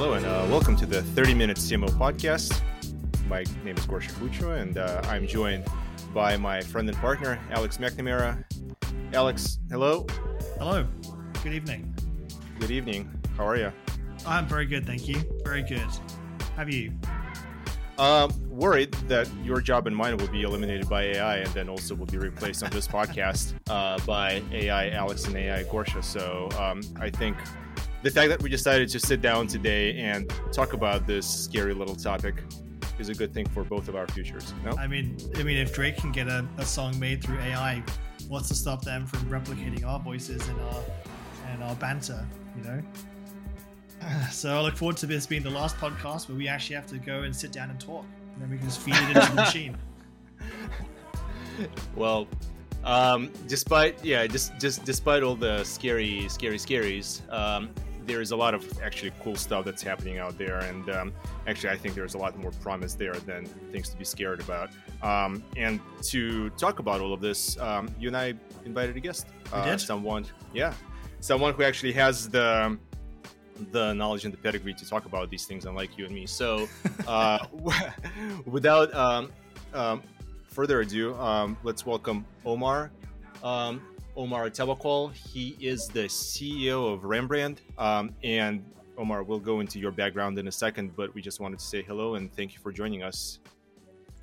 Hello, and uh, welcome to the 30 Minute CMO podcast. My name is Gosha Khuchua, and uh, I'm joined by my friend and partner, Alex McNamara. Alex, hello. Hello. Good evening. Good evening. How are you? I'm very good, thank you. Very good. How are you? Um, worried that your job and mine will be eliminated by AI and then also will be replaced on this podcast uh, by AI Alex and AI Gosha. So um, I think the fact that we decided to sit down today and talk about this scary little topic is a good thing for both of our futures. No, I mean, I mean, if Drake can get a, a song made through AI, what's to stop them from replicating our voices and our and our banter? You know. So I look forward to this being the last podcast where we actually have to go and sit down and talk, and then we can just feed it into the machine. well, um, despite yeah, just just despite all the scary, scary, scaries, um, there is a lot of actually cool stuff that's happening out there, and um, actually, I think there's a lot more promise there than things to be scared about. Um, and to talk about all of this, um, you and I invited a guest, uh, someone, yeah, someone who actually has the the knowledge and the pedigree to talk about these things, unlike you and me. So, uh, without um, um, further ado, um, let's welcome Omar. Um, Omar Tawakol. He is the CEO of Rembrand. Um, and Omar, we'll go into your background in a second, but we just wanted to say hello and thank you for joining us.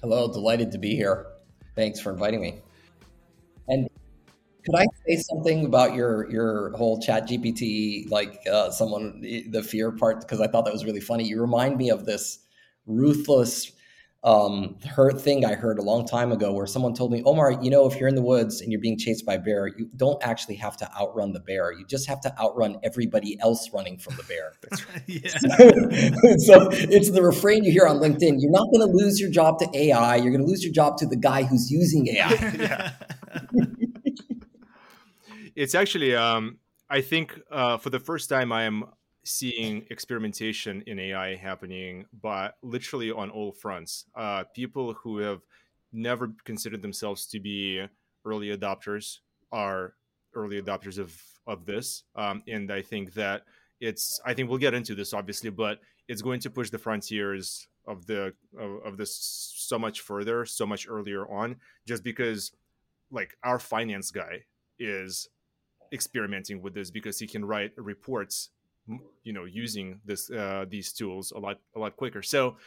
Hello, delighted to be here. Thanks for inviting me. And could I say something about your your whole Chat GPT, like uh, someone the fear part? Because I thought that was really funny. You remind me of this ruthless um, hurt thing I heard a long time ago, where someone told me, Omar, you know, if you're in the woods and you're being chased by a bear, you don't actually have to outrun the bear. You just have to outrun everybody else running from the bear. so, so it's the refrain you hear on LinkedIn. You're not going to lose your job to AI. You're going to lose your job to the guy who's using AI. yeah. it's actually um, i think uh, for the first time i am seeing experimentation in ai happening but literally on all fronts. Uh, people who have never considered themselves to be early adopters are early adopters of of this. Um, and i think that it's i think we'll get into this obviously but it's going to push the frontiers of the of, of this so much further so much earlier on just because like our finance guy is experimenting with this because he can write reports you know using this uh, these tools a lot a lot quicker. So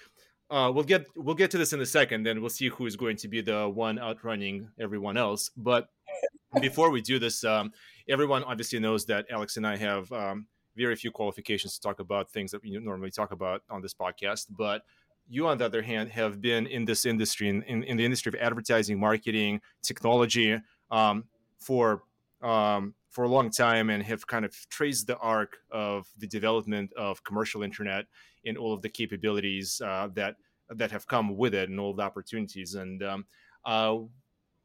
uh, we'll get we'll get to this in a second then we'll see who is going to be the one outrunning everyone else. But before we do this um, everyone obviously knows that alex and i have um, very few qualifications to talk about things that we normally talk about on this podcast. But you on the other hand have been in this industry in, in, in the industry of advertising marketing technology um, for um, for a long time and have kind of traced the arc of the development of commercial internet and all of the capabilities uh, that that have come with it and all the opportunities. And um, uh,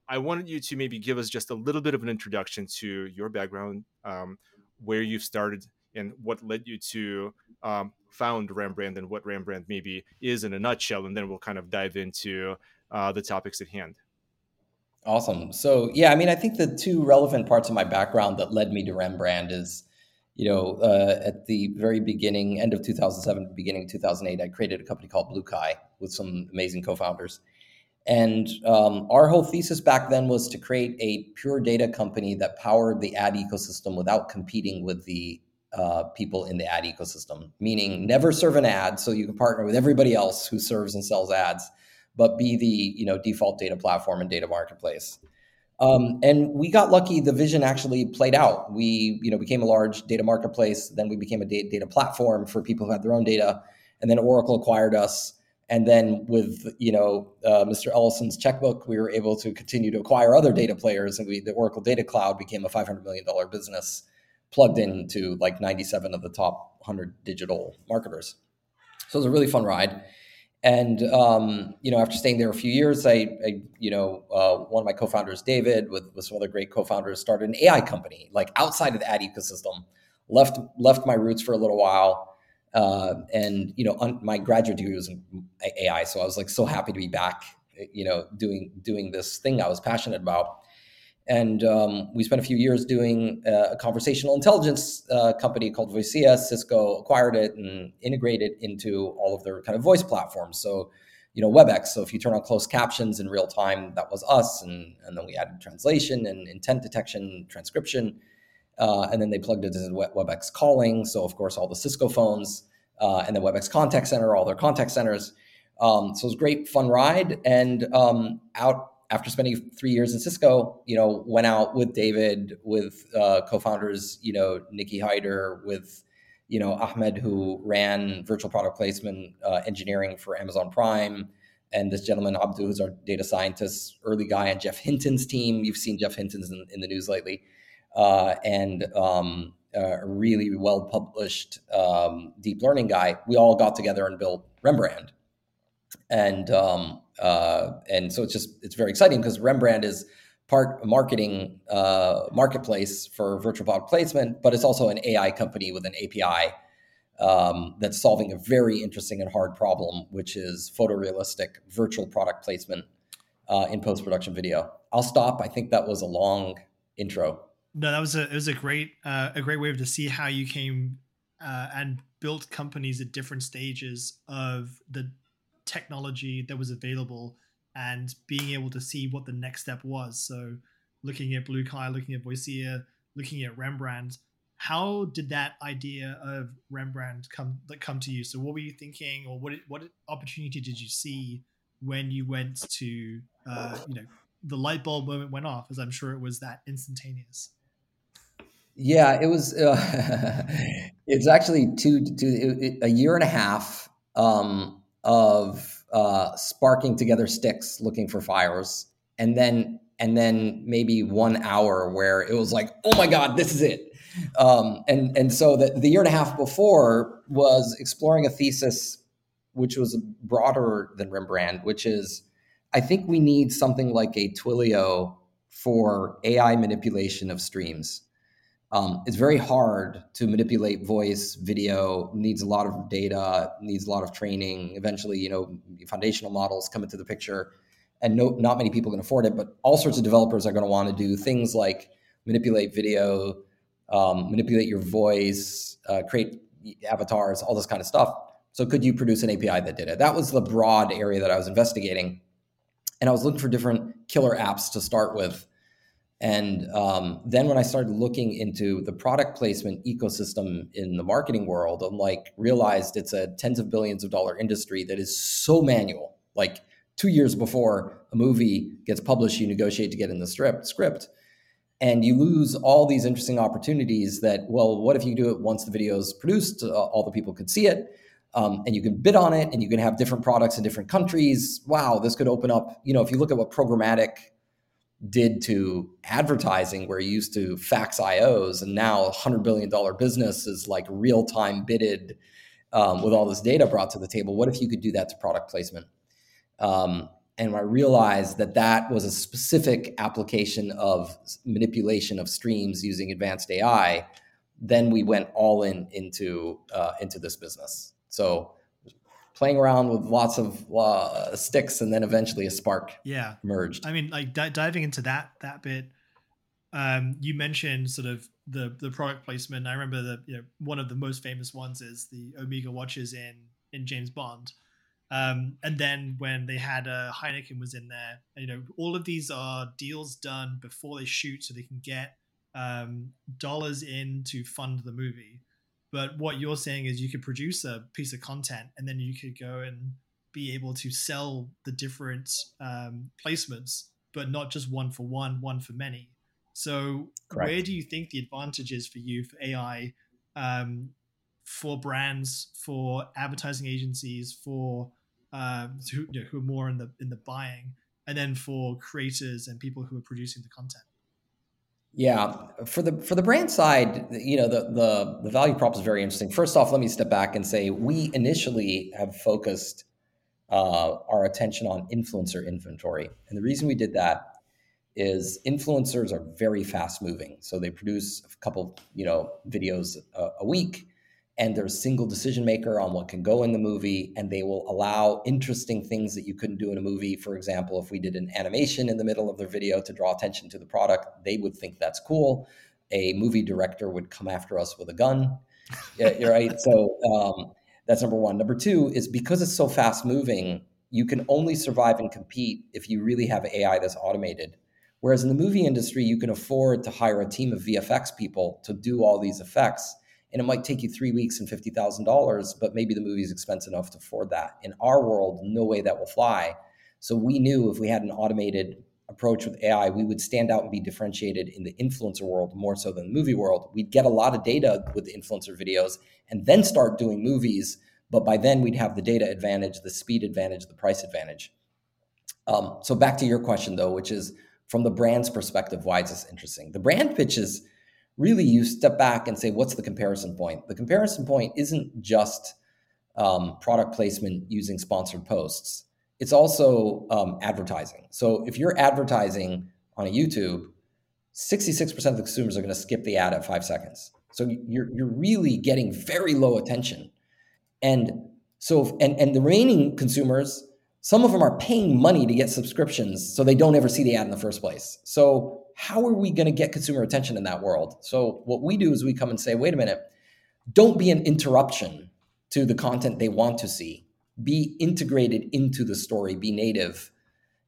I wanted you to maybe give us just a little bit of an introduction to your background, um, where you started, and what led you to um, found Rembrand and what Rembrand maybe is in a nutshell. And then we'll kind of dive into uh, the topics at hand. Awesome. So yeah, I mean, I think the two relevant parts of my background that led me to Rembrand is, you know, uh, at the very beginning, end of 2007, beginning of 2008, I created a company called Blue Bluekai with some amazing co-founders. And um, our whole thesis back then was to create a pure data company that powered the ad ecosystem without competing with the uh, people in the ad ecosystem, meaning never serve an ad so you can partner with everybody else who serves and sells ads but be the you know default data platform and data marketplace. Um, and we got lucky. The vision actually played out. We you know became a large data marketplace. Then we became a data, platform for people who had their own data. And then Oracle acquired us. And then with you know uh, Mr. Ellison's checkbook, we were able to continue to acquire other data players, and we the Oracle Data Cloud became a 500 million dollar business, plugged into like 97 of the top 100 digital marketers. So it was a really fun ride. And um, you know, after staying there a few years, I, I you know, uh, one of my co-founders, David, with, with some other great co-founders, started an AI company, like outside of the ad ecosystem. Left left my roots for a little while, uh, and you know, un- my graduate degree was in AI, so I was like so happy to be back, you know, doing doing this thing I was passionate about. And um, we spent a few years doing uh, a conversational intelligence uh, company called Voicea. Cisco acquired it and integrated it into all of their kind of voice platforms. So, you know, WebEx. So if you turn on closed captions in real time, that was us. And, and then we added translation and intent detection, transcription. Uh, and then they plugged it into WebEx calling. So of course, all the Cisco phones, uh, and the WebEx Contact Center, all their contact centers. Um, so it was a great, fun ride. And um, out after spending three years in Cisco, you know, went out with David, with uh, co-founders, you know, Nikki Hyder, with you know Ahmed, who ran virtual product placement uh, engineering for Amazon Prime, and this gentleman Abdu, who's our data scientist, early guy, and Geoff Hinton's team. You've seen Geoff Hinton's in, in the news lately, uh, and um, a really well published um, deep learning guy. We all got together and built Rembrand, and um, uh, and so it's just it's very exciting because Rembrand is part marketing uh, marketplace for virtual product placement, but it's also an AI company with an API um, that's solving a very interesting and hard problem, which is photorealistic virtual product placement uh, in post production video. I'll stop. I think that was a long intro. No, that was a it was a great uh, a great way to see how you came uh, and built companies at different stages of the technology that was available and being able to see what the next step was. So looking at Blue Bluekai, looking at Voicea, looking at Rembrand, how did that idea of Rembrand come that come to you? So what were you thinking, or what what opportunity did you see when you went to uh, you know the light bulb moment went off? As I'm sure it was that instantaneous. Yeah, it was. Uh, it's actually two, two, a year and a half um, of uh, sparking together sticks, looking for fires, and then and then maybe one hour where it was like, oh my god, this is it. Um, and and so the, the year and a half before was exploring a thesis which was broader than rembrand which is I think we need something like a Twilio for AI manipulation of streams. Um, it's very hard to manipulate voice, video, needs a lot of data, needs a lot of training. Eventually, you know, foundational models come into the picture, and no, not many people can afford it. But all sorts of developers are going to want to do things like manipulate video, um, manipulate your voice, uh, create avatars, all this kind of stuff. So, could you produce an API that did it? That was the broad area that I was investigating, and I was looking for different killer apps to start with and um, then when I started looking into the product placement ecosystem in the marketing world, I'm like realized it's a tens of billions of dollar industry that is so manual. Like two years before a movie gets published, you negotiate to get in the script script. And you lose all these interesting opportunities that, well, what if you do it once the video is produced, uh, all the people could see it, um, and you can bid on it, and you can have different products in different countries. Wow, this could open up, you know, if you look at what programmatic did to advertising where you used to fax IOs and now a hundred billion dollar business is like real time bidded um, with all this data brought to the table. What if you could do that to product placement? Um, and I realized that that was a specific application of manipulation of streams using advanced AI. Then we went all in into uh, into this business. So playing around with lots of uh, sticks and then eventually a spark yeah. merged i mean like d- diving into that that bit um, you mentioned sort of the the product placement. I remember the you know one of the most famous ones is the omega watches in in james bond. Um, and then when they had uh, heineken was in there you know all of these are deals done before they shoot so they can get um, dollars in to fund the movie but what you're saying is you could produce a piece of content and then you could go and be able to sell the different um, placements, but not just one for one, one for many. So, Correct. where do you think the advantage is for you for AI, um, for brands, for advertising agencies, for um, who, you know, who are more in the in the buying, and then for creators and people who are producing the content? Yeah, for the for the brand side, you know, the the the value prop is very interesting. First off, let me step back and say we initially have focused uh, our attention on influencer inventory, and the reason we did that is influencers are very fast moving. So they produce a couple, you know, videos a, a week, and there's a single decision maker on what can go in the movie and they will allow interesting things that you couldn't do in a movie. For example if we did an animation in the middle of the video to draw attention to the product they would think that's cool. A movie director would come after us with a gun. Yeah, you're right. So um, that's number one. Number two is because it's so fast moving you can only survive and compete if you really have ai that's automated. Whereas in the movie industry you can afford to hire a team of vfx people to do all these effects and it might take you three weeks and fifty thousand dollars, but maybe the movie is expensive enough to afford that. In our world, no way that will fly. So we knew if we had an automated approach with AI, we would stand out and be differentiated in the influencer world more so than the movie world. We'd get a lot of data with the influencer videos and then start doing movies. But by then, we'd have the data advantage, the speed advantage, the price advantage. Um, so back to your question, though, which is from the brand's perspective, why is this interesting? The brand pitch is really you step back and say, what's the comparison point? The comparison point isn't just um, product placement using sponsored posts, it's also um, advertising. So if you're advertising on a YouTube, 66% of the consumers are going to skip the ad at five seconds. So you're, you're really getting very low attention. And so, and, and the remaining consumers, some of them are paying money to get subscriptions so they don't ever see the ad in the first place. So how are we going to get consumer attention in that world? So what we do is we come and say, wait a minute, don't be an interruption to the content they want to see. Be integrated into the story, be native,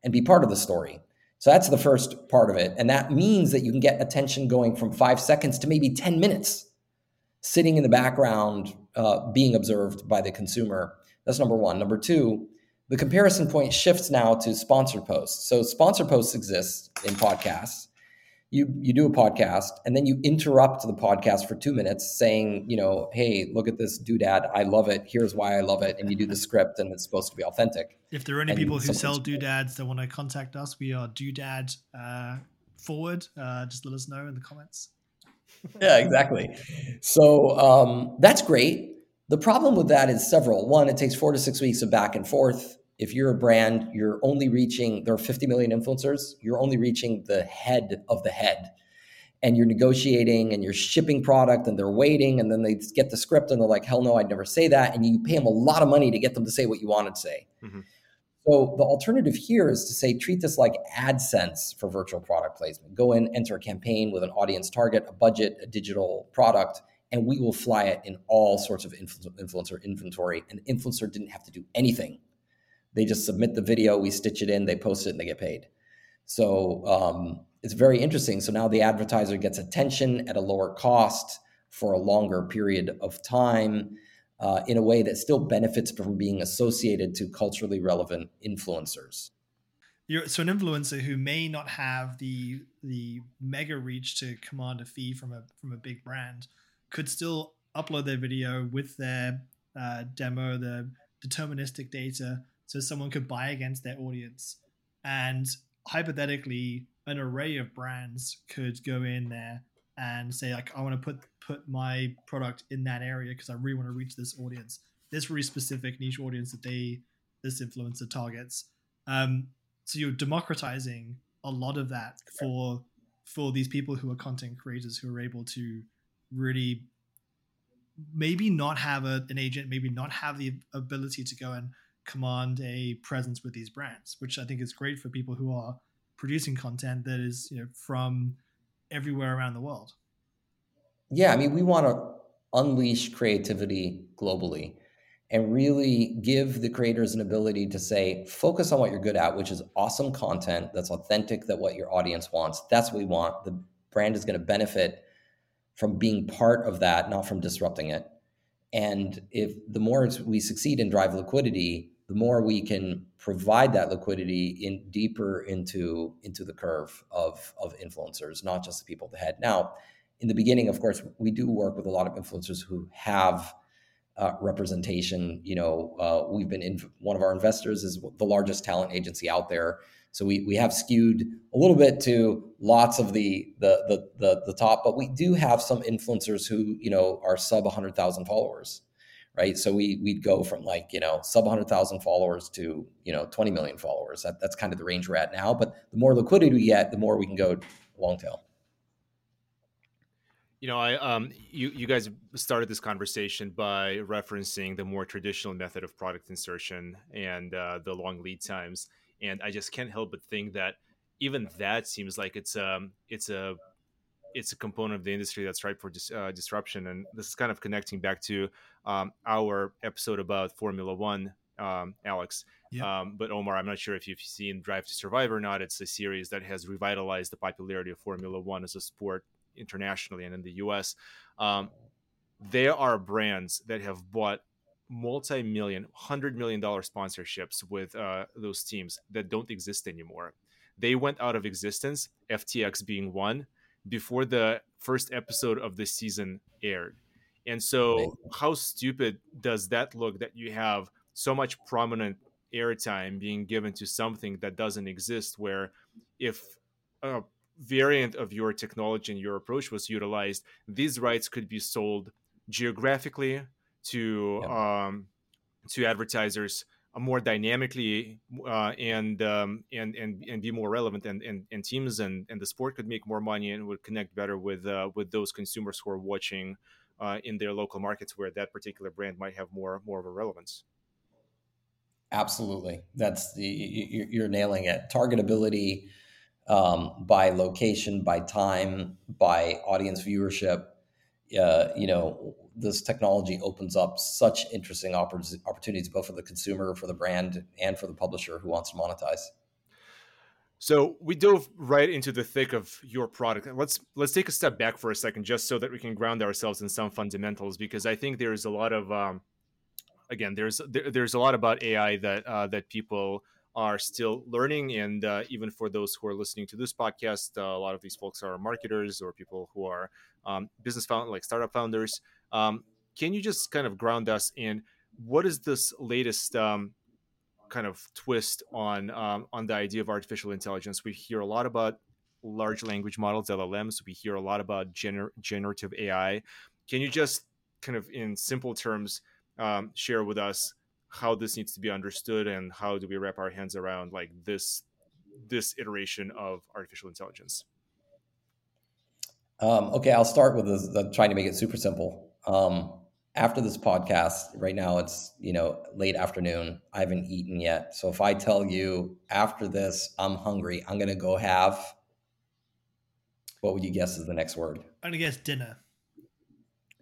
and be part of the story. So that's the first part of it. And that means that you can get attention going from five seconds to maybe 10 minutes, sitting in the background, uh, being observed by the consumer. That's number one. Number two, the comparison point shifts now to sponsored posts. So sponsored posts exist in podcasts you you do a podcast and then you interrupt the podcast for two minutes saying you know hey look at this doodad. I love it. Here's why i love it. And you do the script and it's supposed to be authentic. If there are any and people who sell doodads that want to contact us we are doodad uh, forward uh, just let us know in the comments. Yeah exactly. So um, that's great. The problem with that is several. One it takes four to six weeks of back and forth if you're a brand, you're only reaching, there are 50 million influencers, you're only reaching the head of the head. And you're negotiating and you're shipping product and they're waiting and then they get the script and they're like, hell no, I'd never say that. And you pay them a lot of money to get them to say what you wanted to say. Mm-hmm. So the alternative here is to say, treat this like AdSense for virtual product placement. Go in, enter a campaign with an audience target, a budget, a digital product, and we will fly it in all sorts of influencer inventory. And the influencer didn't have to do anything they just submit the video, we stitch it in, they post it, and they get paid. So um, it's very interesting. So now the advertiser gets attention at a lower cost for a longer period of time uh, in a way that still benefits from being associated to culturally relevant influencers. You're, so an influencer who may not have the the mega reach to command a fee from a from a big brand could still upload their video with their uh, demo, the deterministic data, so someone could buy against their audience. And hypothetically an array of brands could go in there and say like i want to put put my product in that area because i really want to reach this audience this really specific niche audience that they this influencer targets. Um, so you're democratizing a lot of that for for these people who are content creators who are able to really maybe not have a, an agent maybe not have the ability to go and command a presence with these brands, which I think is great for people who are producing content that is you know from everywhere around the world. Yeah, I mean, we want to unleash creativity globally and really give the creators an ability to say, focus on what you're good at, which is awesome content that's authentic, that what your audience wants. That's what we want. The brand is going to benefit from being part of that, not from disrupting it. And if the more we succeed in drive liquidity, the more we can provide that liquidity in deeper into into the curve of of influencers, not just the people at the head. Now, in the beginning, of course, we do work with a lot of influencers who have uh, representation. You know, uh, we've been in one of our investors is the largest talent agency out there. So we, we have skewed a little bit to lots of the, the the the the top, but we do have some influencers who you know are sub 100,000 followers, right? So we we'd go from like you know sub 100,000 followers to you know 20 million followers. That, that's kind of the range we're at now. But the more liquidity we get, the more we can go long tail. You know, I um, you you guys started this conversation by referencing the more traditional method of product insertion and uh, the long lead times, and I just can't help but think that even that seems like it's um it's a it's a component of the industry that's ripe for dis- uh, disruption. And this is kind of connecting back to um, our episode about Formula One, um, Alex. Yeah. Um, but Omar, I'm not sure if you've seen Drive to Survive or not. It's a series that has revitalized the popularity of Formula One as a sport internationally and in the US. Um, there are brands that have bought multi-million, hundred million dollar sponsorships with uh, those teams that don't exist anymore. They went out of existence, FTX being one, before the first episode of the season aired. And so, how stupid does that look that you have so much prominent airtime being given to something that doesn't exist? Where if a variant of your technology and your approach was utilized, these rights could be sold geographically to yeah. um, to advertisers more dynamically uh, and, um, and and and be more relevant and, and, and teams and, and the sport could make more money and would connect better with uh, with those consumers who are watching uh, in their local markets where that particular brand might have more more of a relevance. Absolutely. That's the, you're nailing it. Targetability um, by location by time by audience viewership uh, you know this technology opens up such interesting opportunities both for the consumer for the brand and for the publisher who wants to monetize. So we dove right into the thick of your product. Let's let's take a step back for a second just so that we can ground ourselves in some fundamentals because i think there's a lot of um, again there's there, there's a lot about ai that uh, that people are still learning. And uh, even for those who are listening to this podcast uh, a lot of these folks are marketers or people who are um, business found like startup founders um, can you just kind of ground us in what is this latest um, kind of twist on um, on the idea of artificial intelligence? We hear a lot about large language models, LLMs. We hear a lot about gener- generative AI. Can you just kind of in simple terms um, share with us how this needs to be understood and how do we wrap our hands around like this this iteration of artificial intelligence? Um, okay, I'll start with this, uh, trying to make it super simple. Um, after this podcast, right now it's you know late afternoon. I haven't eaten yet, so if I tell you after this I'm hungry, I'm gonna go have. What would you guess is the next word? I'm gonna guess dinner.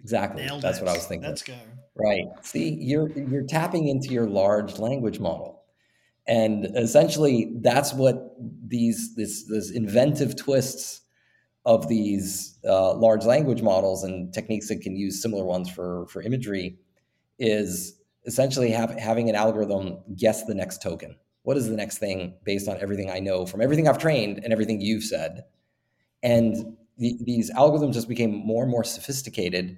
Exactly. Nailed That's it. what I was thinking. Let's go. Right. See, you're you're tapping into your large language model. And essentially that's what these this this inventive twists of these uh, large language models and techniques that can use similar ones for, for imagery is essentially have, having an algorithm guess the next token. What is the next thing based on everything I know from everything I've trained and everything you've said? And the, these algorithms just became more and more sophisticated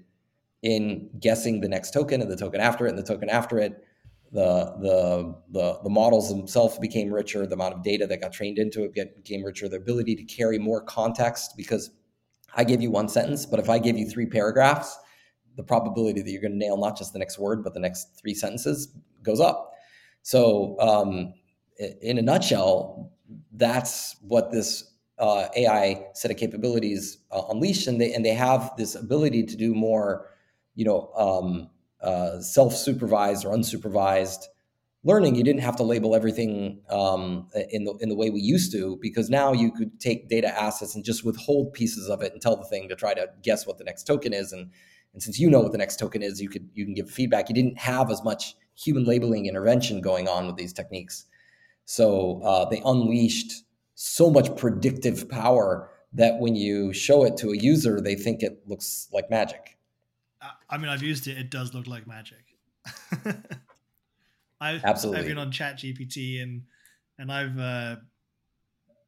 in guessing the next token and the token after it and the token after it the the the the models themselves became richer the amount of data that got trained into it became richer the ability to carry more context because i give you one sentence but if i give you three paragraphs the probability that you're going to nail not just the next word but the next three sentences goes up. So um, in a nutshell that's what this uh, ai set of capabilities uh, unleashed and they and they have this ability to do more you know um, uh, self-supervised or unsupervised learning, you didn't have to label everything um, in the in the way we used to because now you could take data assets and just withhold pieces of it and tell the thing to try to guess what the next token is. And and since you know what the next token is, you could you can give feedback. You didn't have as much human labeling intervention going on with these techniques, so uh, they unleashed so much predictive power that when you show it to a user, they think it looks like magic. I mean, I've used it. It does look like magic. I've, Absolutely. I've been on Chat GPT and and I've uh,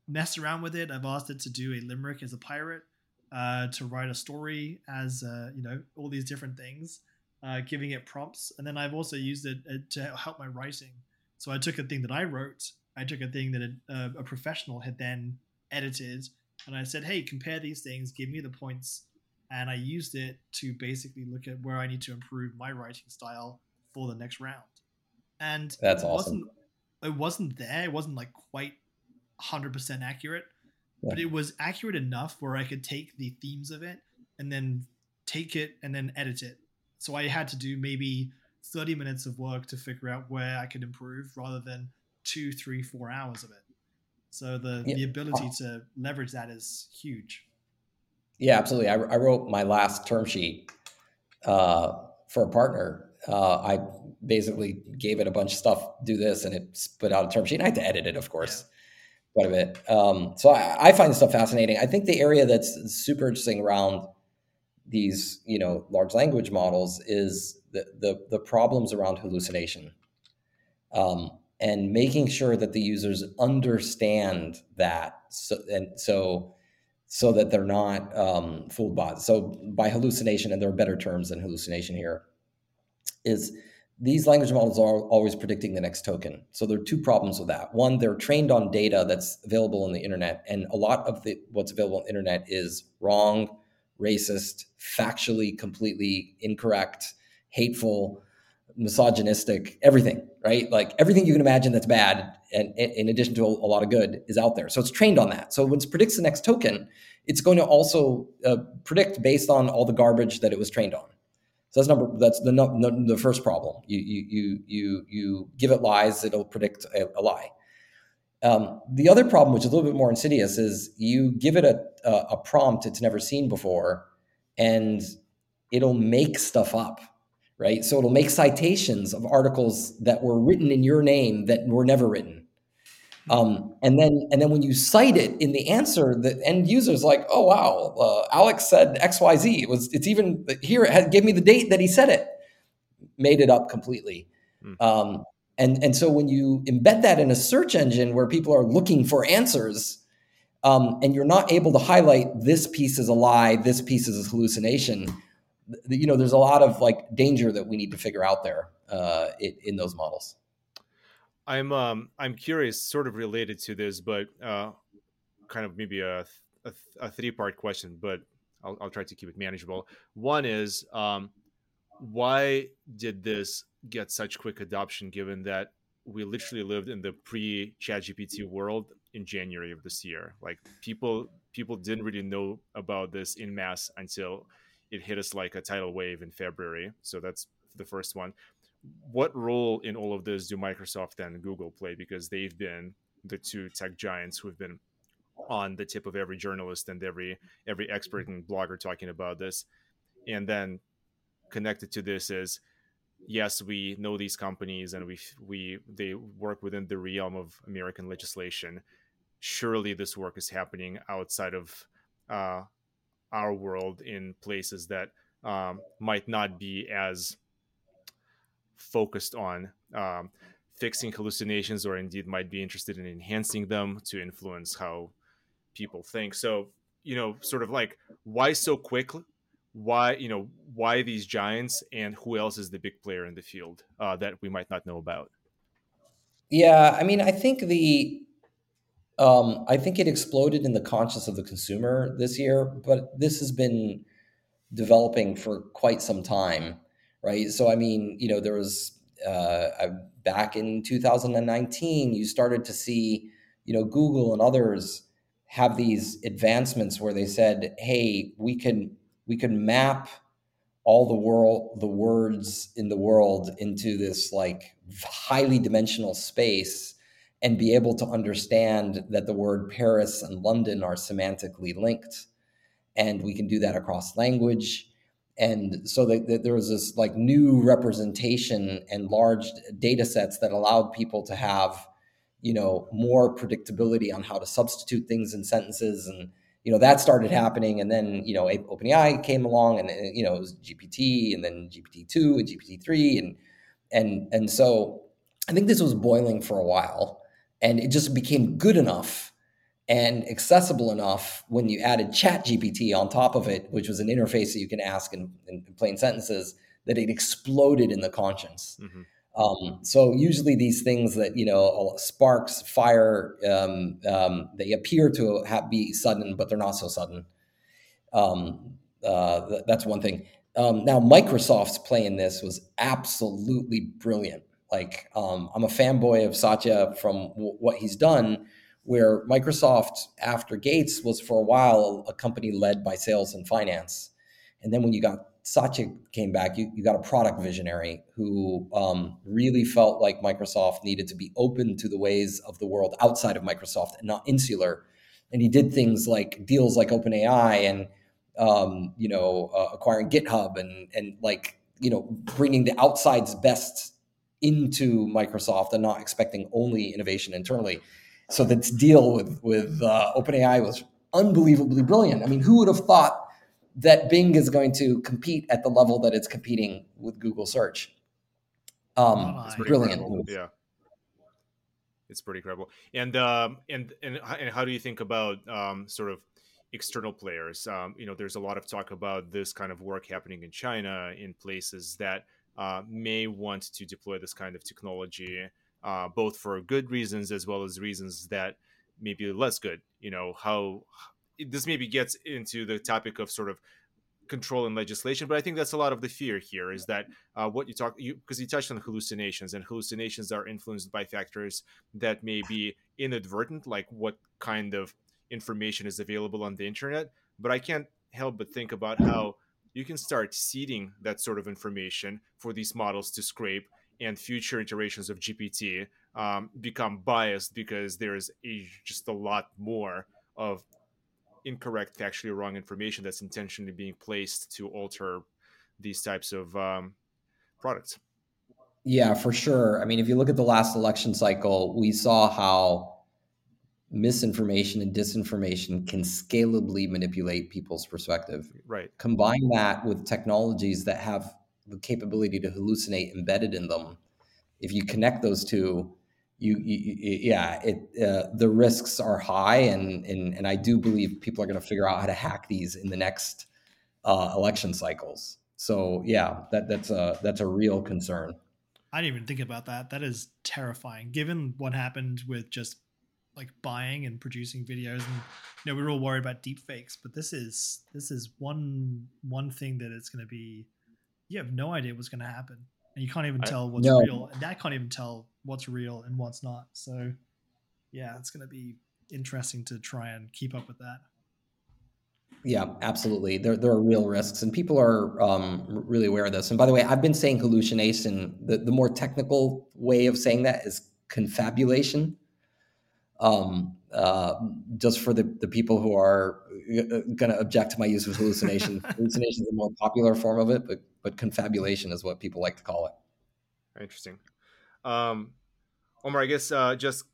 messed around with it. I've asked it to do a limerick as a pirate, uh, to write a story as uh, you know all these different things, uh, giving it prompts, and then I've also used it uh, to help my writing. So I took a thing that I wrote, I took a thing that a, a professional had then edited, and I said, "Hey, compare these things. Give me the points and I used it to basically look at where I need to improve my writing style for the next round. And that's it awesome. Wasn't, it wasn't there. It wasn't like quite 100% accurate, yeah. but it was accurate enough where I could take the themes of it and then take it and then edit it. So I had to do maybe 30 minutes of work to figure out where I could improve rather than two, three, four hours of it. So the, yeah. the ability to leverage that is huge. Yeah, absolutely. I, I wrote my last term sheet uh, for a partner. Uh, I basically gave it a bunch of stuff, do this, and it spit out a term sheet. And I had to edit it, of course, quite a bit. Um, so I, I, find this stuff fascinating. I think the area that's super interesting around these, you know, large language models is the the, the problems around hallucination. Um, and making sure that the users understand that so and so so that they're not um, fooled by so by hallucination and there are better terms than hallucination here is these language models are always predicting the next token. So there are two problems with that. One they're trained on data that's available on the internet and a lot of the what's available on the internet is wrong racist factually completely incorrect hateful misogynistic, everything, right? Like everything you can imagine that's bad, and, in addition to a, lot of good, is out there. So it's trained on that. So when it predicts the next token, it's going to also uh, predict based on all the garbage that it was trained on. So that's number. That's the no, the first problem. You you you you you give it lies, it'll predict a, a lie. Um, the other problem, which is a little bit more insidious, is you give it a, a, a prompt it's never seen before, and it'll make stuff up right? So it'll make citations of articles that were written in your name that were never written. Um, and then, and then when you cite it in the answer, the end user's like, "Oh wow, uh, Alex said X Y Z. It was it's even here. It had, gave me the date that he said it. Made it up completely." Mm. Um, and and so when you embed that in a search engine where people are looking for answers, um, and you're not able to highlight this piece is a lie, this piece is a hallucination, you know, there's a lot of like danger that we need to figure out there uh, in, in those models. I'm um, I'm curious, sort of related to this, but uh, kind of maybe a a, a three part question, but I'll, I'll try to keep it manageable. One is um, why did this get such quick adoption, given that we literally lived in the pre ChatGPT world in January of this year? Like people people didn't really know about this in mass until it hit us like a tidal wave in February. So that's the first one. What role in all of this do Microsoft and Google play? Because they've been the two tech giants who've been on the tip of every journalist and every every expert and blogger talking about this. And then connected to this is yes, we know these companies and we we they work within the realm of American legislation. Surely this work is happening outside of uh, our world in places that um, might not be as focused on um, fixing hallucinations or indeed might be interested in enhancing them to influence how people think. So you know sort of like why so quick why you know why these giants and who else is the big player in the field uh, that we might not know about? Yeah i mean i think the um, I think it exploded in the conscience of the consumer this year, but this has been developing for quite some time, right? So, I mean, you know, there was uh, back in 2019, you started to see, you know, Google and others have these advancements where they said, "Hey, we can we can map all the world the words in the world into this like highly dimensional space." And be able to understand that the word Paris and London are semantically linked. And we can do that across language. And so that, there was this like new representation and large data sets that allowed people to have, you know, more predictability on how to substitute things in sentences. And, you know, that started happening. And then, you know, OpenAI came along and, uh, you know, it was GPT and then GPT-2 and GPT-3. And, and, and so I think this was boiling for a while and it just became good enough and accessible enough when you added chat gpt on top of it which was an interface that you can ask in, in plain sentences that it exploded in the conscience. Mm-hmm. um, so usually these things that you know sparks fire um, um, they appear to have, be sudden but they're not so sudden. Um, uh, th- that's one thing. Um, now microsoft's play in this was absolutely brilliant like um, I'm a fanboy of Satya from w- what he's done. Where Microsoft, after Gates, was for a while a company led by sales and finance, And then when you got Satya came back, you, you got a product visionary who um, really felt like Microsoft needed to be open to the ways of the world outside of Microsoft and not insular. And he did things like deals like OpenAI and um, you know uh, acquiring GitHub and and like you know bringing the outside's best into Microsoft and not expecting only innovation internally. So this deal with with uh, OpenAI was unbelievably brilliant. I mean, who would have thought that Bing is going to compete at the level that it's competing with Google search? Um, it's brilliant. Incredible. Yeah, it's pretty incredible. And um, and and and how do you think about um, sort of external players? Um, you know, there's a lot of talk about this kind of work happening in China in places that uh, may want to deploy this kind of technology, uh, both for good reasons as well as reasons that may be less good. You know, how this maybe gets into the topic of sort of control and legislation but i think that's a lot of the fear here is that uh, what you talk you because you touched on hallucinations and hallucinations are influenced by factors that may be inadvertent like what kind of information is available on the internet but i can't help but think about how you can start seeding that sort of information for these models to scrape and future iterations of gpt um, become biased because there's a, just a lot more of incorrect factually wrong information that's intentionally being placed to alter these types of um, products. Yeah for sure. I mean if you look at the last election cycle we saw how misinformation and disinformation can scalably manipulate people's perspective. Right. Combine that with technologies that have the capability to hallucinate embedded in them. If you connect those two, you, you yeah, it uh, the risks are high, and and and I do believe people are going to figure out how to hack these in the next uh, election cycles. So yeah, that that's a that's a real concern. I didn't even think about that. That is terrifying, given what happened with just like buying and producing videos and you know we are all worried about deep fakes but this is this is one one thing that it's going to be you have no idea what's going to happen. And you can't even tell what's no. real and that can't even tell what's real and what's not. So yeah it's going to be interesting to try and keep up with that. Yeah absolutely. There, there are real risks and people are um, really aware of this. And by the way i've been saying hallucination the, the more technical way of saying that is confabulation um, uh, just for the, the people who are uh, going to object to my use of hallucination. hallucination is a more popular form of it, but but confabulation is what people like to call it. Interesting. Um, Omar, I guess uh, just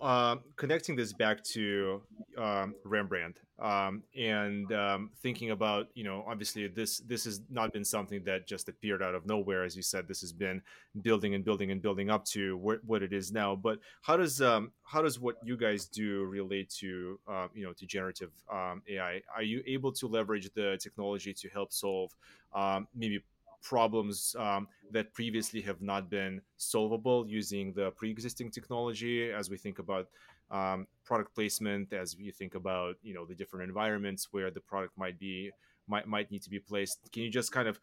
uh, connecting this back to um, Rembrand um, and um, thinking about, you know, obviously this this has not been something that just appeared out of nowhere, as you said. This has been building and building and building up to what, it is now. But how does um, how does what you guys do relate to uh, you know to generative um, AI? Are you able to leverage the technology to help solve um, maybe problems um, that previously have not been solvable using the pre-existing technology as we think about um, product placement as you think about you know the different environments where the product might be might might need to be placed. Can you just kind of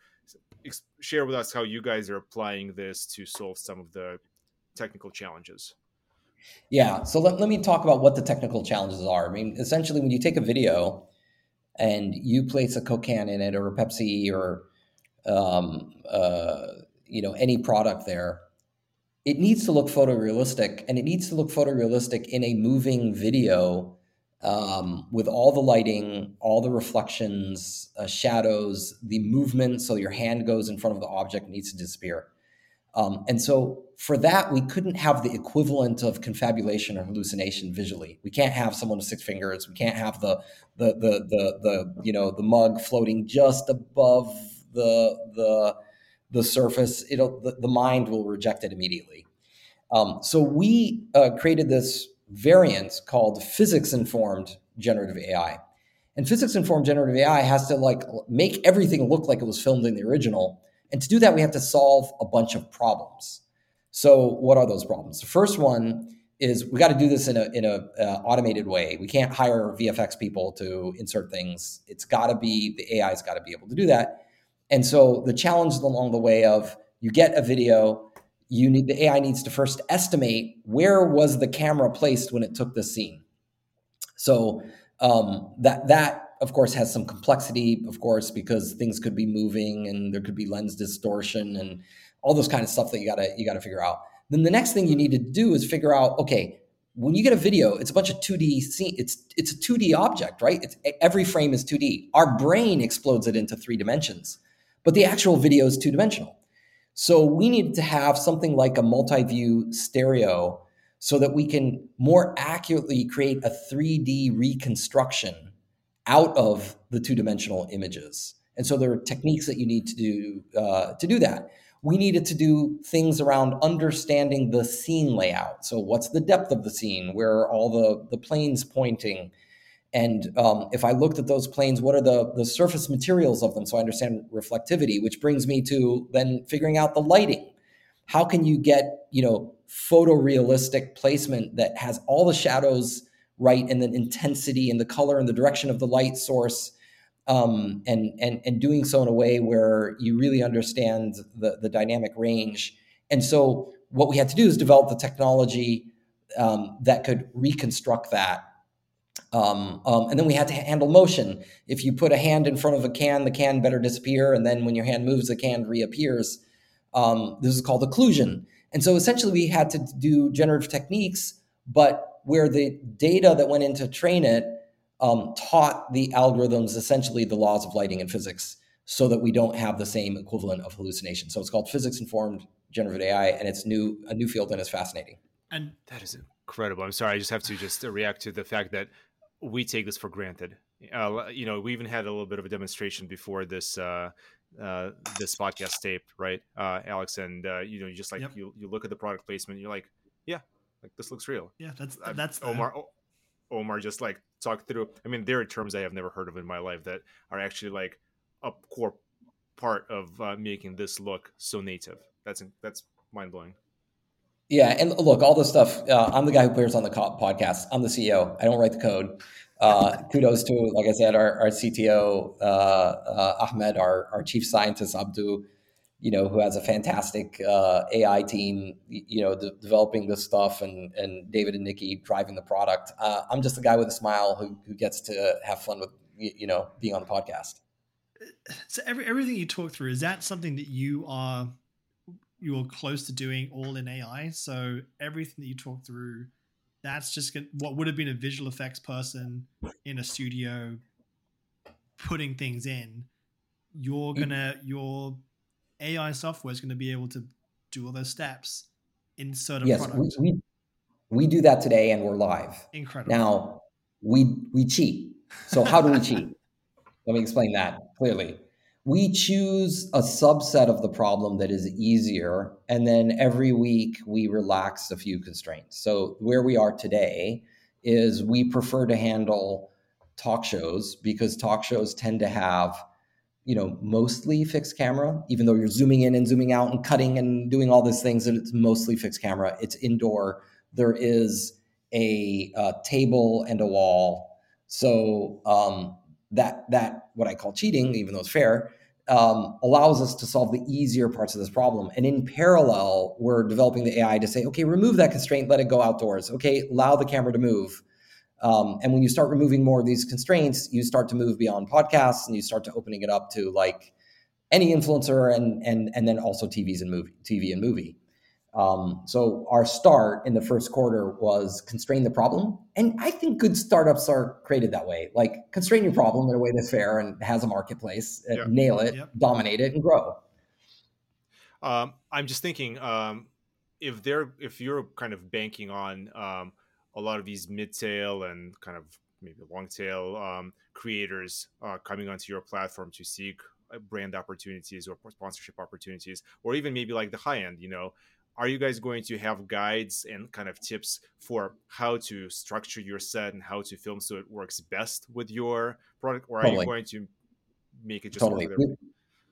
ex- share with us how you guys are applying this to solve some of the technical challenges? Yeah so let, let me talk about what the technical challenges are. I mean essentially when you take a video and you place a coke can in it or a pepsi or um, uh, you know any product there it needs to look photorealistic and it needs to look photorealistic in a moving video um, with all the lighting all the reflections uh, shadows the movement so your hand goes in front of the object needs to disappear. Um, and so for that we couldn't have the equivalent of confabulation or hallucination visually. We can't have someone with six fingers. We can't have the the the the, the you know the mug floating just above the the the surface, it'll the, the mind will reject it immediately. Um, so we uh, created this variant called physics informed generative AI. And physics informed generative AI has to like make everything look like it was filmed in the original. And to do that, we have to solve a bunch of problems. So what are those problems? The first one is we got to do this in a in a uh, automated way. We can't hire VFX people to insert things. It's got to be the AI's got to be able to do that. And so the challenge along the way of you get a video, you need the AI needs to first estimate where was the camera placed when it took the scene. So um, that that of course, has some complexity, of course, because things could be moving and there could be lens distortion and all those kind of stuff that you gotta you gotta figure out. Then the next thing you need to do is figure out, okay, when you get a video, it's a bunch of 2D scene. It's it's a 2D object, right? It's every frame is 2D. Our brain explodes it into three dimensions, but the actual video is two dimensional. So we needed to have something like a multi-view stereo so that we can more accurately create a 3D reconstruction out of the two-dimensional images. And so there are techniques that you need to do uh, to do that we needed to do things around understanding the scene layout. So, what's the depth of the scene? Where are all the, the planes pointing? And um, if I looked at those planes, what are the, the surface materials of them? So I understand reflectivity, which brings me to then figuring out the lighting. How can you get, you know, photorealistic placement that has all the shadows right and then intensity and the color and the direction of the light source um, and and and doing so in a way where you really understand the the dynamic range. And so what we had to do is develop the technology um, that could reconstruct that. Um, um, and then we had to handle motion. If you put a hand in front of a can, the can better disappear, and then when your hand moves, the can reappears. Um, this is called occlusion. And so essentially, we had to do generative techniques, but where the data that went in to train it um, taught the algorithms essentially the laws of lighting and physics so that we don't have the same equivalent of hallucination. So it's called physics informed generative AI, and it's new a new field and it's fascinating. And that is incredible. I'm sorry, I just have to just react to the fact that we take this for granted. Uh, you know, we even had a little bit of a demonstration before this uh, uh, this podcast taped, right, uh, Alex? And uh, you know, you just like yep. you you look at the product placement, you're like, yeah, like this looks real. Yeah, that's that's Omar. The... Omar just like talked through. I mean, there are terms I have never heard of in my life that are actually like a core part of uh, making this look so native. That's that's mind blowing. Yeah, and look, all this stuff. Uh, I'm the guy who appears on the podcast. I'm the CEO. I don't write the code. Uh, kudos to, like I said, our, our CTO uh, uh, Ahmed, our, our chief scientist Abdu, you know, who has a fantastic uh, AI team, you know, de- developing this stuff, and and David and Nikki driving the product. Uh, I'm just a guy with a smile who who gets to have fun with you know being on the podcast. So every, everything you talk through is that something that you are you are close to doing all in AI. So everything that you talk through, that's just gonna, what would have been a visual effects person in a studio putting things in. You're mm. gonna you're AI software is going to be able to do all those steps, insert a yes, product. We, we, we do that today and we're live. Incredible. Now, we, we cheat. So, how do we cheat? Let me explain that clearly. We choose a subset of the problem that is easier, and then every week we relax a few constraints. So, where we are today is we prefer to handle talk shows because talk shows tend to have you know mostly fixed camera even though you're zooming in and zooming out and cutting and doing all these things and it's mostly fixed camera. It's indoor. There is a, a table and a wall. So um, that that what i call cheating even though it's fair um, allows us to solve the easier parts of this problem. And in parallel we're developing the ai to say okay remove that constraint let it go outdoors. Okay allow the camera to move. Um, and when you start removing more of these constraints, you start to move beyond podcasts and you start to opening it up to like any influencer and and and then also TVs and movie, TV and movie. Um, so our start in the first quarter was constrain the problem, and I think good startups are created that way. Like constrain your problem in a way that's fair and has a marketplace, uh, nail it, yep. dominate it, and grow. Um, I'm just thinking um, if they're if you're kind of banking on um, a lot of these mid tail and kind of maybe long tail um, creators uh, coming onto your platform to seek uh, brand opportunities or sponsorship opportunities, or even maybe like the high end, you know, are you guys going to have guides and kind of tips for how to structure your set and how to film so it works best with your product, or are totally. you going to make it just totally.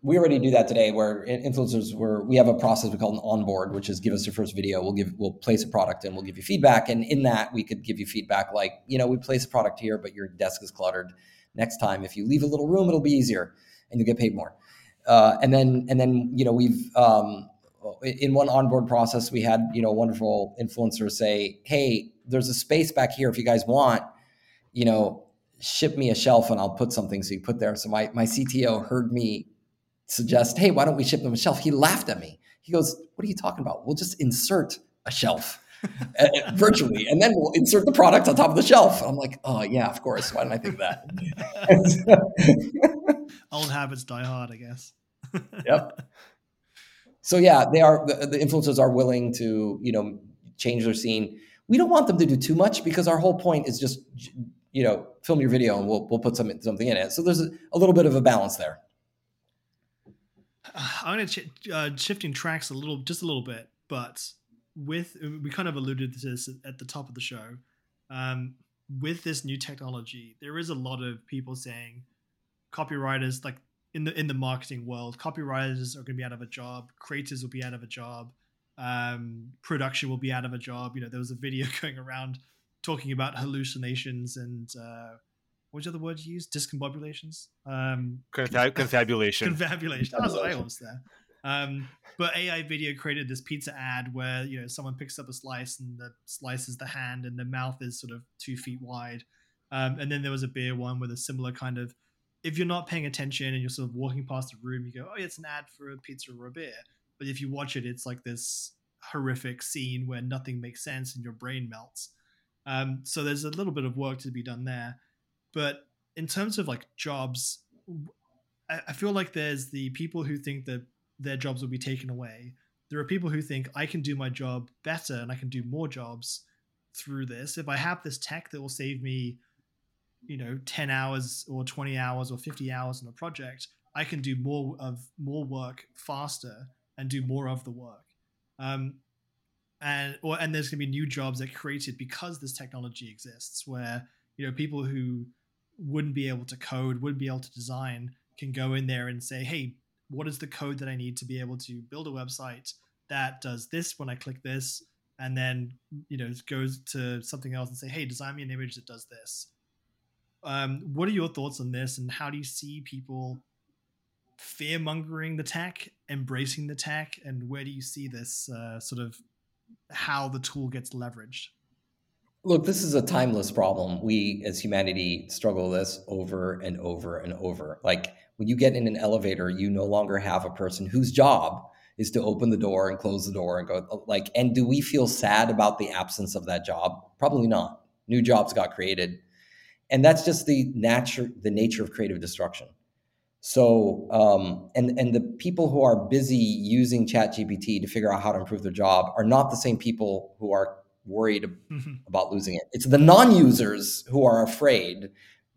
we already do that today where influencers were we have a process we call an onboard which is give us your first video. We'll give we'll place a product and we'll give you feedback. And in that we could give you feedback like you know we place a product here but your desk is cluttered. Next time if you leave a little room it'll be easier and you'll get paid more. Uh, and then and then you know we've um, in one onboard process we had you know wonderful influencers say hey there's a space back here if you guys want you know ship me a shelf and I'll put something so you put there. So my, my CTO heard me suggest, hey, why don't we ship them a shelf? He laughed at me. He goes, what are you talking about? We'll just insert a shelf uh, virtually, and then we'll insert the product on top of the shelf. I'm like, oh yeah, of course. Why didn't I think that? Old habits die hard, I guess. yep. So yeah, they are the, the influencers are willing to you know change their scene. We don't want them to do too much because our whole point is just you know film your video and we'll we'll put some, something in it. So there's a, a little bit of a balance there. I'm going to ch- uh, shifting tracks a little, just a little bit, but with we kind of alluded to this at the top of the show. Um, with this new technology, there is a lot of people saying copywriters, like in the in the marketing world, copywriters are going to be out of a job, creators will be out of a job, um, production will be out of a job. You know, there was a video going around talking about hallucinations and uh, what's the other word you use? Discombobulations. Um, Confab- confabulation. confabulation. That was I almost there. Um, but AI video created this pizza ad where you know someone picks up a slice and the slice is the hand and the mouth is sort of two feet wide. Um, and then there was a beer one with a similar kind of. If you're not paying attention and you're sort of walking past the room, you go, "Oh, it's an ad for a pizza or a beer." But if you watch it, it's like this horrific scene where nothing makes sense and your brain melts. Um, so there's a little bit of work to be done there. But in terms of like jobs, I, I feel like there's the people who think that their jobs will be taken away. There are people who think I can do my job better and I can do more jobs through this. If I have this tech that will save me, you know, 10 hours or 20 hours or 50 hours on a project, I can do more of more work faster and do more of the work. Um, and or and there's going to be new jobs that created because this technology exists where you know people who wouldn't be able to code wouldn't be able to design can go in there and say hey what is the code that i need to be able to build a website that does this when i click this and then you know goes to something else and say hey design me an image that does this um, what are your thoughts on this and how do you see people fear mongering the tech embracing the tech and where do you see this uh, sort of how the tool gets leveraged Look, this is a timeless problem. We as humanity struggle this over and over and over. Like when you get in an elevator, you no longer have a person whose job is to open the door and close the door and go like and do we feel sad about the absence of that job? Probably not. New jobs got created. And that's just the nature the nature of creative destruction. So, um, and and the people who are busy using ChatGPT to figure out how to improve their job are not the same people who are worried mm-hmm. about losing it. It's the non-users who are afraid.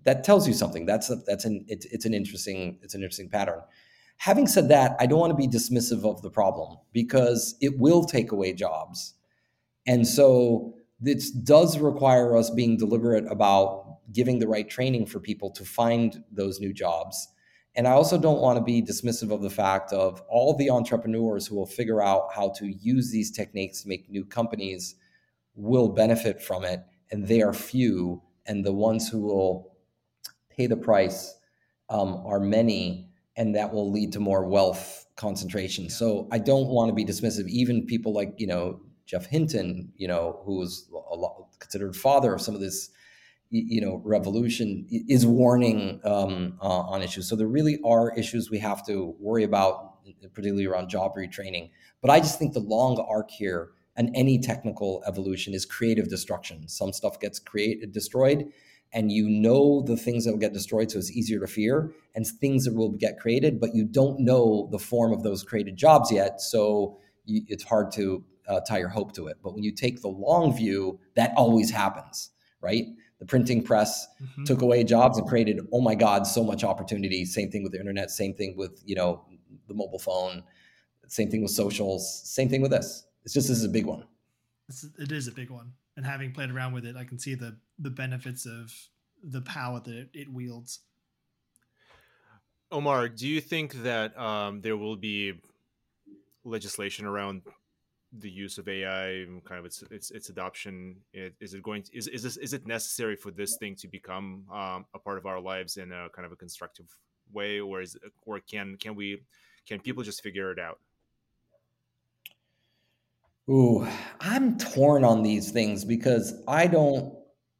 That tells you something. That's a, that's an it's, it's an interesting it's an interesting pattern. Having said that, I don't want to be dismissive of the problem because it will take away jobs, and so this does require us being deliberate about giving the right training for people to find those new jobs. And I also don't want to be dismissive of the fact of all the entrepreneurs who will figure out how to use these techniques to make new companies will benefit from it, and they are few, and the ones who will pay the price um, are many, and that will lead to more wealth concentration. So I don't want to be dismissive. Even people like you know Geoff Hinton, you know, who was considered father of some of this, you know, revolution, is warning um, uh, on issues. So there really are issues we have to worry about, particularly around job retraining. But I just think the long arc here and any technical evolution is creative destruction. Some stuff gets created destroyed, and you know the things that will get destroyed, so it's easier to fear, and things that will get created, but you don't know the form of those created jobs yet, so you, it's hard to uh, tie your hope to it. But when you take the long view, that always happens, right? The printing press mm-hmm. took away jobs and created, oh my God, so much opportunity. Same thing with the internet. Same thing with you know the mobile phone. Same thing with socials. Same thing with this it's just this is a big one. It's, it is a big one, and having played around with it, I can see the the benefits of the power that it, it wields. Omar, do you think that um, there will be legislation around the use of AI, kind of its its, its adoption? Is it going? To, is is this is it necessary for this thing to become um, a part of our lives in a kind of a constructive way, or is or can can we can people just figure it out? Ooh, I'm torn on these things because I don't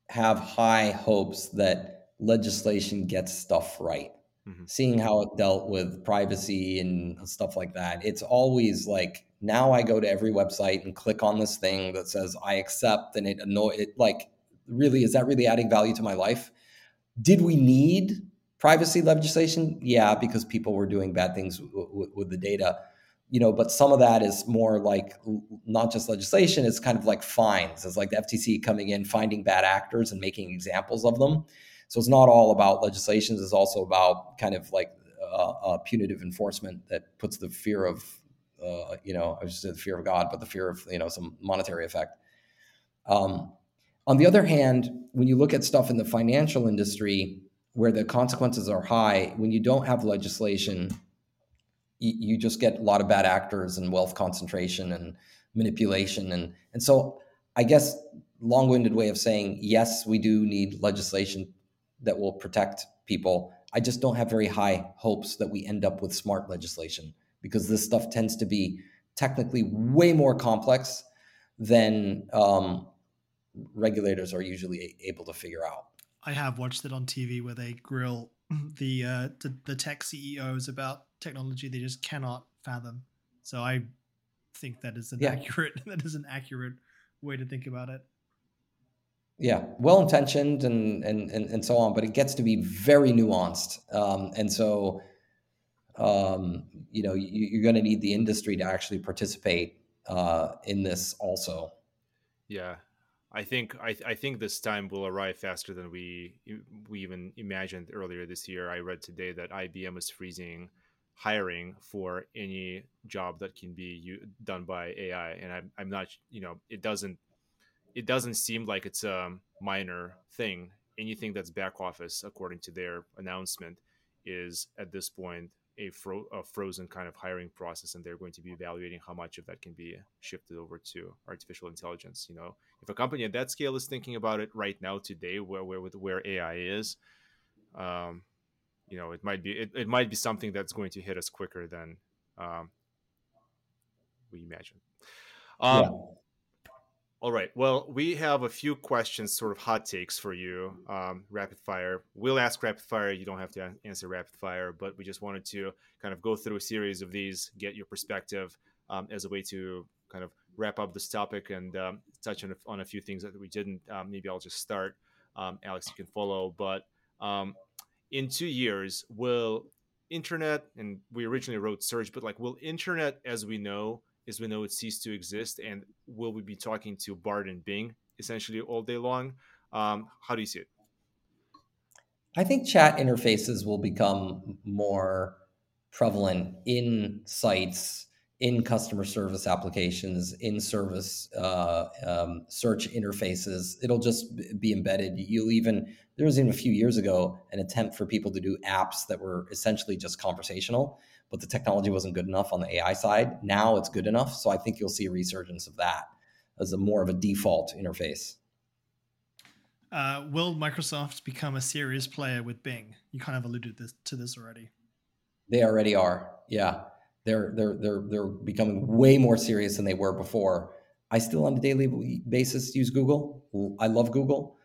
have high hopes that legislation gets stuff right. Mm-hmm. Seeing how it dealt with privacy and stuff like that. It's always like now I go to every website and click on this thing that says I accept, and it annoy it. Like, really, is that really adding value to my life? Did we need privacy legislation? Yeah, because people were doing bad things w- w- with the data you know but some of that is more like not just legislation it's kind of like fines it's like the ftc coming in finding bad actors and making examples of them so it's not all about legislations it's also about kind of like uh, uh, punitive enforcement that puts the fear of uh, you know i just said the fear of god but the fear of you know some monetary effect. Um, on the other hand when you look at stuff in the financial industry where the consequences are high when you don't have legislation you, just get a lot of bad actors and wealth concentration and manipulation. And and so I guess long-winded way of saying yes, we do need legislation that will protect people. I just don't have very high hopes that we end up with smart legislation because this stuff tends to be technically way more complex than um, regulators are usually able to figure out. I have watched it on TV where they grill the uh, the, the tech CEOs about technology they just cannot fathom. So I think that is an yeah. accurate that is an accurate way to think about it. Yeah, well intentioned and, and and and so on, but it gets to be very nuanced, um, and so um, you know you, are going to need the industry to actually participate uh, in this also. Yeah, I think I, I think this time will arrive faster than we we even imagined earlier this year. I read today that IBM is freezing hiring for any job that can be u- done by AI, and I'm I'm not you know it doesn't it doesn't seem like it's a minor thing. Anything that's back office, according to their announcement, is at this point a, fro- a frozen kind of hiring process, and they're going to be evaluating how much of that can be shifted over to artificial intelligence. You know, if a company at that scale is thinking about it right now today, where where with where AI is, um, you know, it might be it, it might be something that's going to hit us quicker than um, we imagine. Um, yeah. All right. Well, we have a few questions, sort of hot takes for you, um, rapid fire. We'll ask rapid fire. You don't have to answer rapid fire, but we just wanted to kind of go through a series of these, get your perspective um, as a way to kind of wrap up this topic and um, touch on a, on a few things that we didn't. Um, maybe I'll just start. Um, Alex, you can follow. But um, in two years, will internet, and we originally wrote search, but like, will internet as we know is know it ceased to exist, and will we be talking to Bard and Bing essentially all day long? Um, how do you see it? I think chat interfaces will become more prevalent in sites, in customer service applications, in service uh, um, search interfaces. It'll just be embedded. You'll even there was even a few years ago an attempt for people to do apps that were essentially just conversational but the technology wasn't good enough on the AI side. Now it's good enough. So I think you'll see a resurgence of that as a more of a default interface. Uh, will Microsoft become a serious player with Bing? You kind of alluded this, to this already. They already are. Yeah, they're they're they're they're becoming way more serious than they were before. I still on a daily basis use Google. I love Google.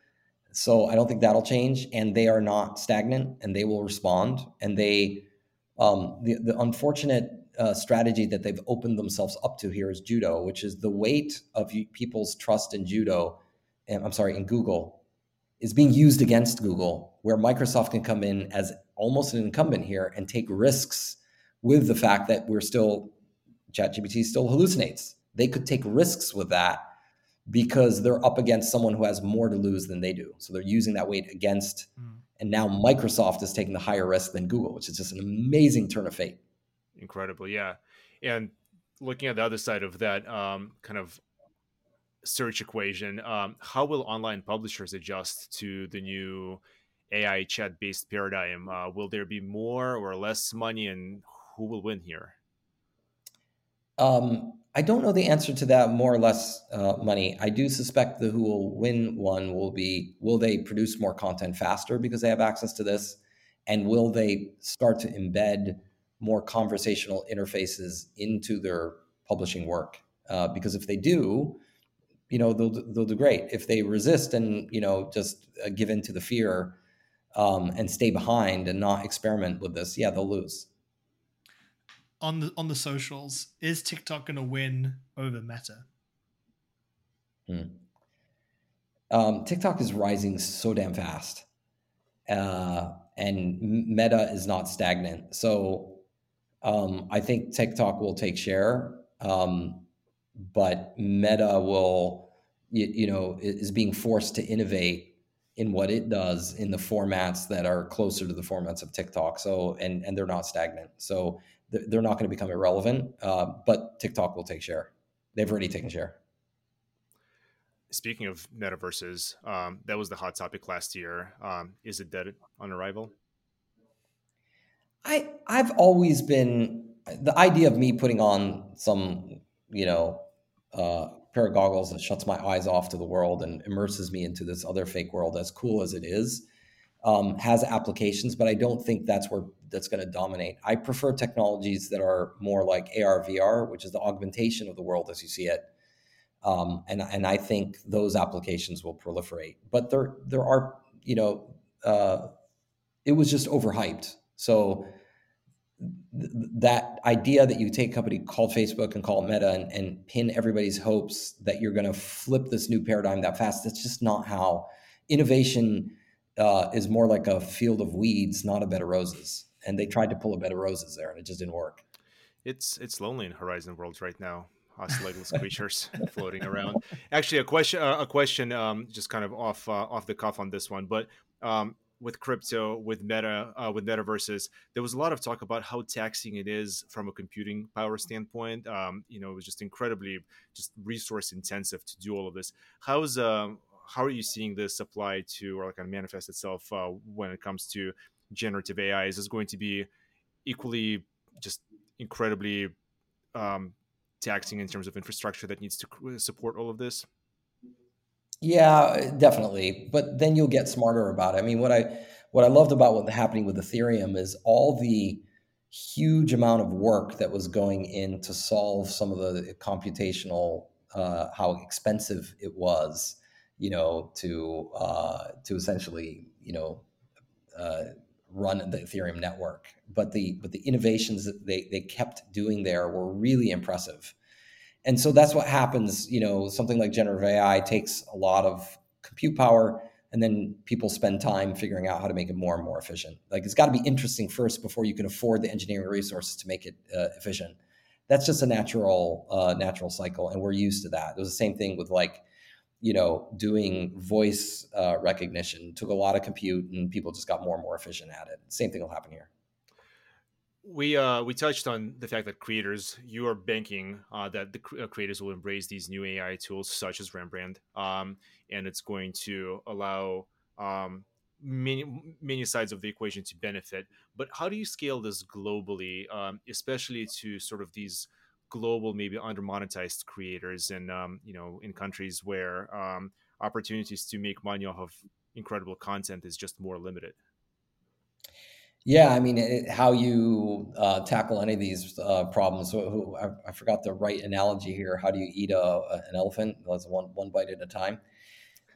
So I don't think that'll change. And they are not stagnant and they will respond. And they um, the, the unfortunate uh, strategy that they've opened themselves up to here is judo, which is the weight of people's trust in judo. And, I'm sorry, in Google is being used against Google, where Microsoft can come in as almost an incumbent here and take risks with the fact that we're still ChatGPT still hallucinates. They could take risks with that because they're up against someone who has more to lose than they do. So they're using that weight against mm. And now Microsoft is taking the higher risk than Google, which is just an amazing turn of fate. Incredible, yeah. And looking at the other side of that um, kind of search equation, um, how will online publishers adjust to the new AI chat based paradigm? Uh, will there be more or less money, and who will win here? Um, I don't know the answer to that. More or less uh, money. I do suspect the who will win one will be: will they produce more content faster because they have access to this, and will they start to embed more conversational interfaces into their publishing work? Uh, because if they do, you know they'll they'll do great. If they resist and you know just uh, give in to the fear, um, and stay behind and not experiment with this, yeah, they'll lose. On the on the socials, is TikTok going to win over Meta? Hmm. Um, TikTok is rising so damn fast, uh, and Meta is not stagnant. So um, I think TikTok will take share, um, but Meta will, you, you know, is being forced to innovate in what it does in the formats that are closer to the formats of TikTok. So and and they're not stagnant. So they're not going to become irrelevant. Uh, but TikTok will take share. They've already taken share. Speaking of metaverses, um, that was the hot topic last year. Um, is it dead on arrival? I I've always been the idea of me putting on some you know uh, pair of goggles that shuts my eyes off to the world and immerses me into this other fake world, as cool as it is, um, has applications, but I don't think that's where that's going to dominate. I prefer technologies that are more like AR, VR, which is the augmentation of the world as you see it. Um, and and I think those applications will proliferate. But there there are you know uh, it was just overhyped. So that idea that you take a company called Facebook and call Meta and, and pin everybody's hopes that you're going to flip this new paradigm that fast, that's just not how innovation uh, is more like a field of weeds, not a bed of roses. And they tried to pull a bed of roses there, and it just didn't work. It's it's lonely in Horizon Worlds right now. Us legless creatures floating around. Actually, a question, uh, a question, um, just kind of off uh, off the cuff on this one, but um, with crypto, with Meta, uh, with metaverses, there was a lot of talk about how taxing it is from a computing power standpoint. Um, you know, it was just incredibly just resource intensive to do all of this. How's um, how are you seeing this apply to or like kind of manifest itself uh, when it comes to generative AI? Is this going to be equally just incredibly um, taxing in terms of infrastructure that needs to support all of this? Yeah, definitely. But then you'll get smarter about it. I mean, what I what I loved about what's happening with Ethereum is all the huge amount of work that was going in to solve some of the computational uh, how expensive it was, you know, to uh, to essentially, you know, uh, run the Ethereum network. But the but the innovations that they they kept doing there were really impressive and so that's what happens you know something like generative ai takes a lot of compute power and then people spend time figuring out how to make it more and more efficient. Like it's got to be interesting first before you can afford the engineering resources to make it uh, efficient. That's just a natural uh, natural cycle and we're used to that. It was the same thing with like you know doing voice uh, recognition took a lot of compute and people just got more and more efficient at it. Same thing will happen here we uh, we touched on the fact that creators, you are banking uh, that the uh, creators will embrace these new AI tools such as Rembrand, um, and it's going to allow um, many many sides of the equation to benefit. But how do you scale this globally, um, especially to sort of these global, maybe under monetized creators, and um, you know, in countries where um, opportunities to make money off of incredible content is just more limited? Yeah, I mean, it, how you uh, tackle any of these uh, problems. I, I, forgot the right analogy here. How do you eat a, an elephant? That's one one bite at a time.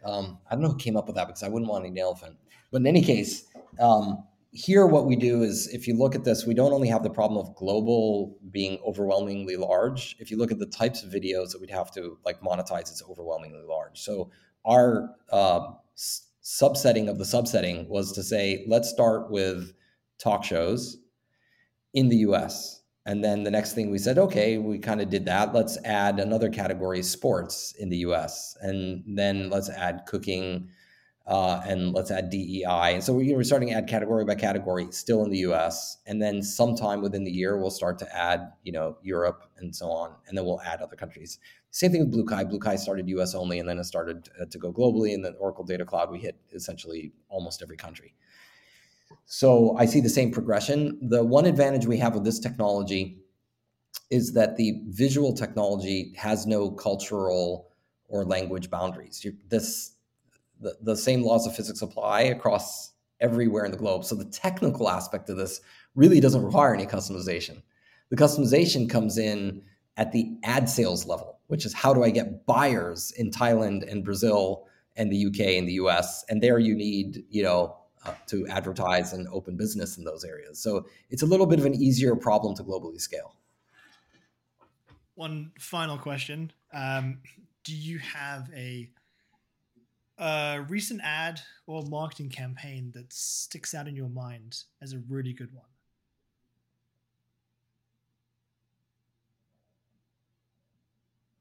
Um, I don't know who came up with that because I wouldn't want to eat an elephant. But in any case, um, here what we do is, if you look at this, we don't only have the problem of global being overwhelmingly large. If you look at the types of videos that we'd have to like monetize, it's overwhelmingly large. So our uh, subsetting of the subsetting was to say, let's start with talk shows in the US. And then the next thing we said, okay, we kind of did that. Let's add another category, sports in the US. And then let's add cooking uh, and let's add DEI. And so we, you know, we're starting to add category by category still in the US. And then sometime within the year, we'll start to add, you know, Europe and so on. And then we'll add other countries. Same thing with BlueKai. Blue Kai started US only and then it started to go globally. And then Oracle Data Cloud, we hit essentially almost every country. So I see the same progression. The one advantage we have with this technology is that the visual technology has no cultural or language boundaries. This the, the same laws of physics apply across everywhere in the globe. So the technical aspect of this really doesn't require any customization. The customization comes in at the ad sales level, which is how do I get buyers in Thailand and Brazil and the UK and the US? And there you need, you know, uh, to advertise and open business in those areas. So it's a little bit of an easier problem to globally scale. One final question: um, Do you have a a recent ad or marketing campaign that sticks out in your mind as a really good one?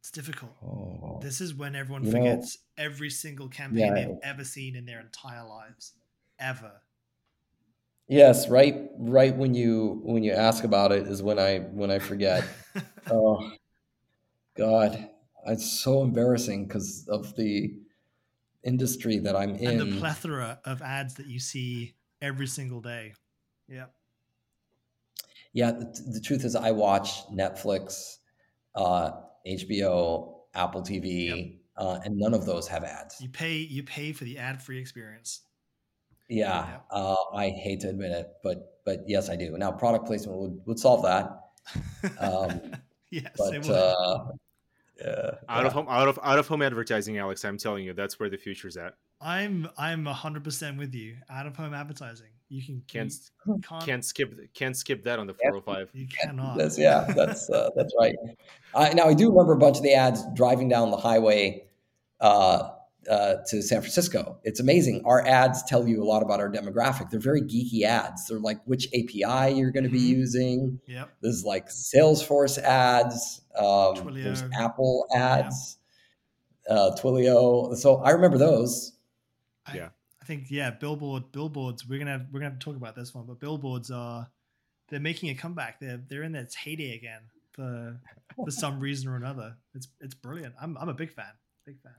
It's difficult. Oh. This is when everyone You forgets every single campaign Yeah. they've ever seen in their entire lives. Ever. Yes, right. Right when you when you ask about it is when I when I forget. oh, God, it's so embarrassing because of the industry that I'm in. and the plethora of ads that you see every single day. Yeah. Yeah, the, the truth is, I watch Netflix, uh, HBO, Apple TV, uh, and none of those have ads. You pay you pay for the ad-free experience. Yeah, Yep. uh, I hate to admit it, but but yes, I do. Now, product placement would, would solve that, Um, yes, it but would. uh, yeah, Out of home, out of out of home advertising, Alex. I'm telling you, that's where the future's at. I'm I'm hundred percent with you. Out of home advertising. You can Can't you can't, can't skip can't skip that on the 405. you cannot. That's yeah, that's uh, that's right. I, now I do remember a bunch of the ads driving down the highway uh, uh, to San Francisco. It's amazing. Our ads tell you a lot about our demographic. They're very geeky ads. They're like which API you're going to be Mhm. using. Yep. There's like Salesforce ads. Um, there's Apple ads. Uh, Twilio. So I remember those. I, Yeah. I think yeah, billboard billboards. We're gonna have, we're gonna have to talk about this one, but billboards are they're making a comeback. They're they're in its heyday again for for some reason or another. It's it's brilliant. I'm I'm a big fan. Big fan.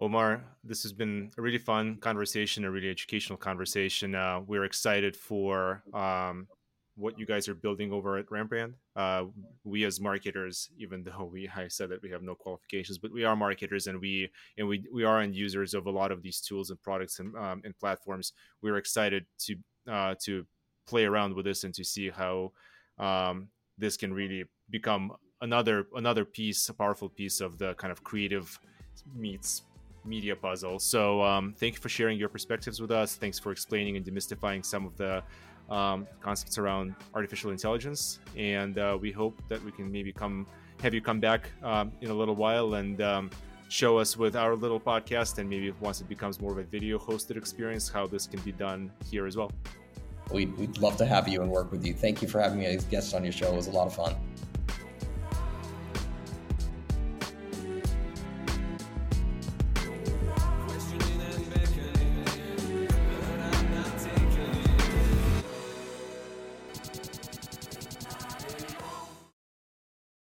Omar, this has been a really fun conversation, a really educational conversation. Uh, we're excited for um, what you guys are building over at Rembrand. Uh, we as marketers, even though we I said that we have no qualifications, but we are marketers and we and we we are end users of a lot of these tools and products and um, and platforms. We're excited to uh, to play around with this and to see how um, this can really become another another piece, a powerful piece of the kind of creative meets media puzzle. So um, thank you for sharing your perspectives with us. Thanks for explaining and demystifying some of the um, concepts around artificial intelligence. And uh, we hope that we can maybe come have you come back um, in a little while and um, show us with our little podcast and maybe once it becomes more of a video hosted experience how this can be done here as well. We'd, we'd love to have you and work with you. Thank you for having me as guest on your show. It was a lot of fun.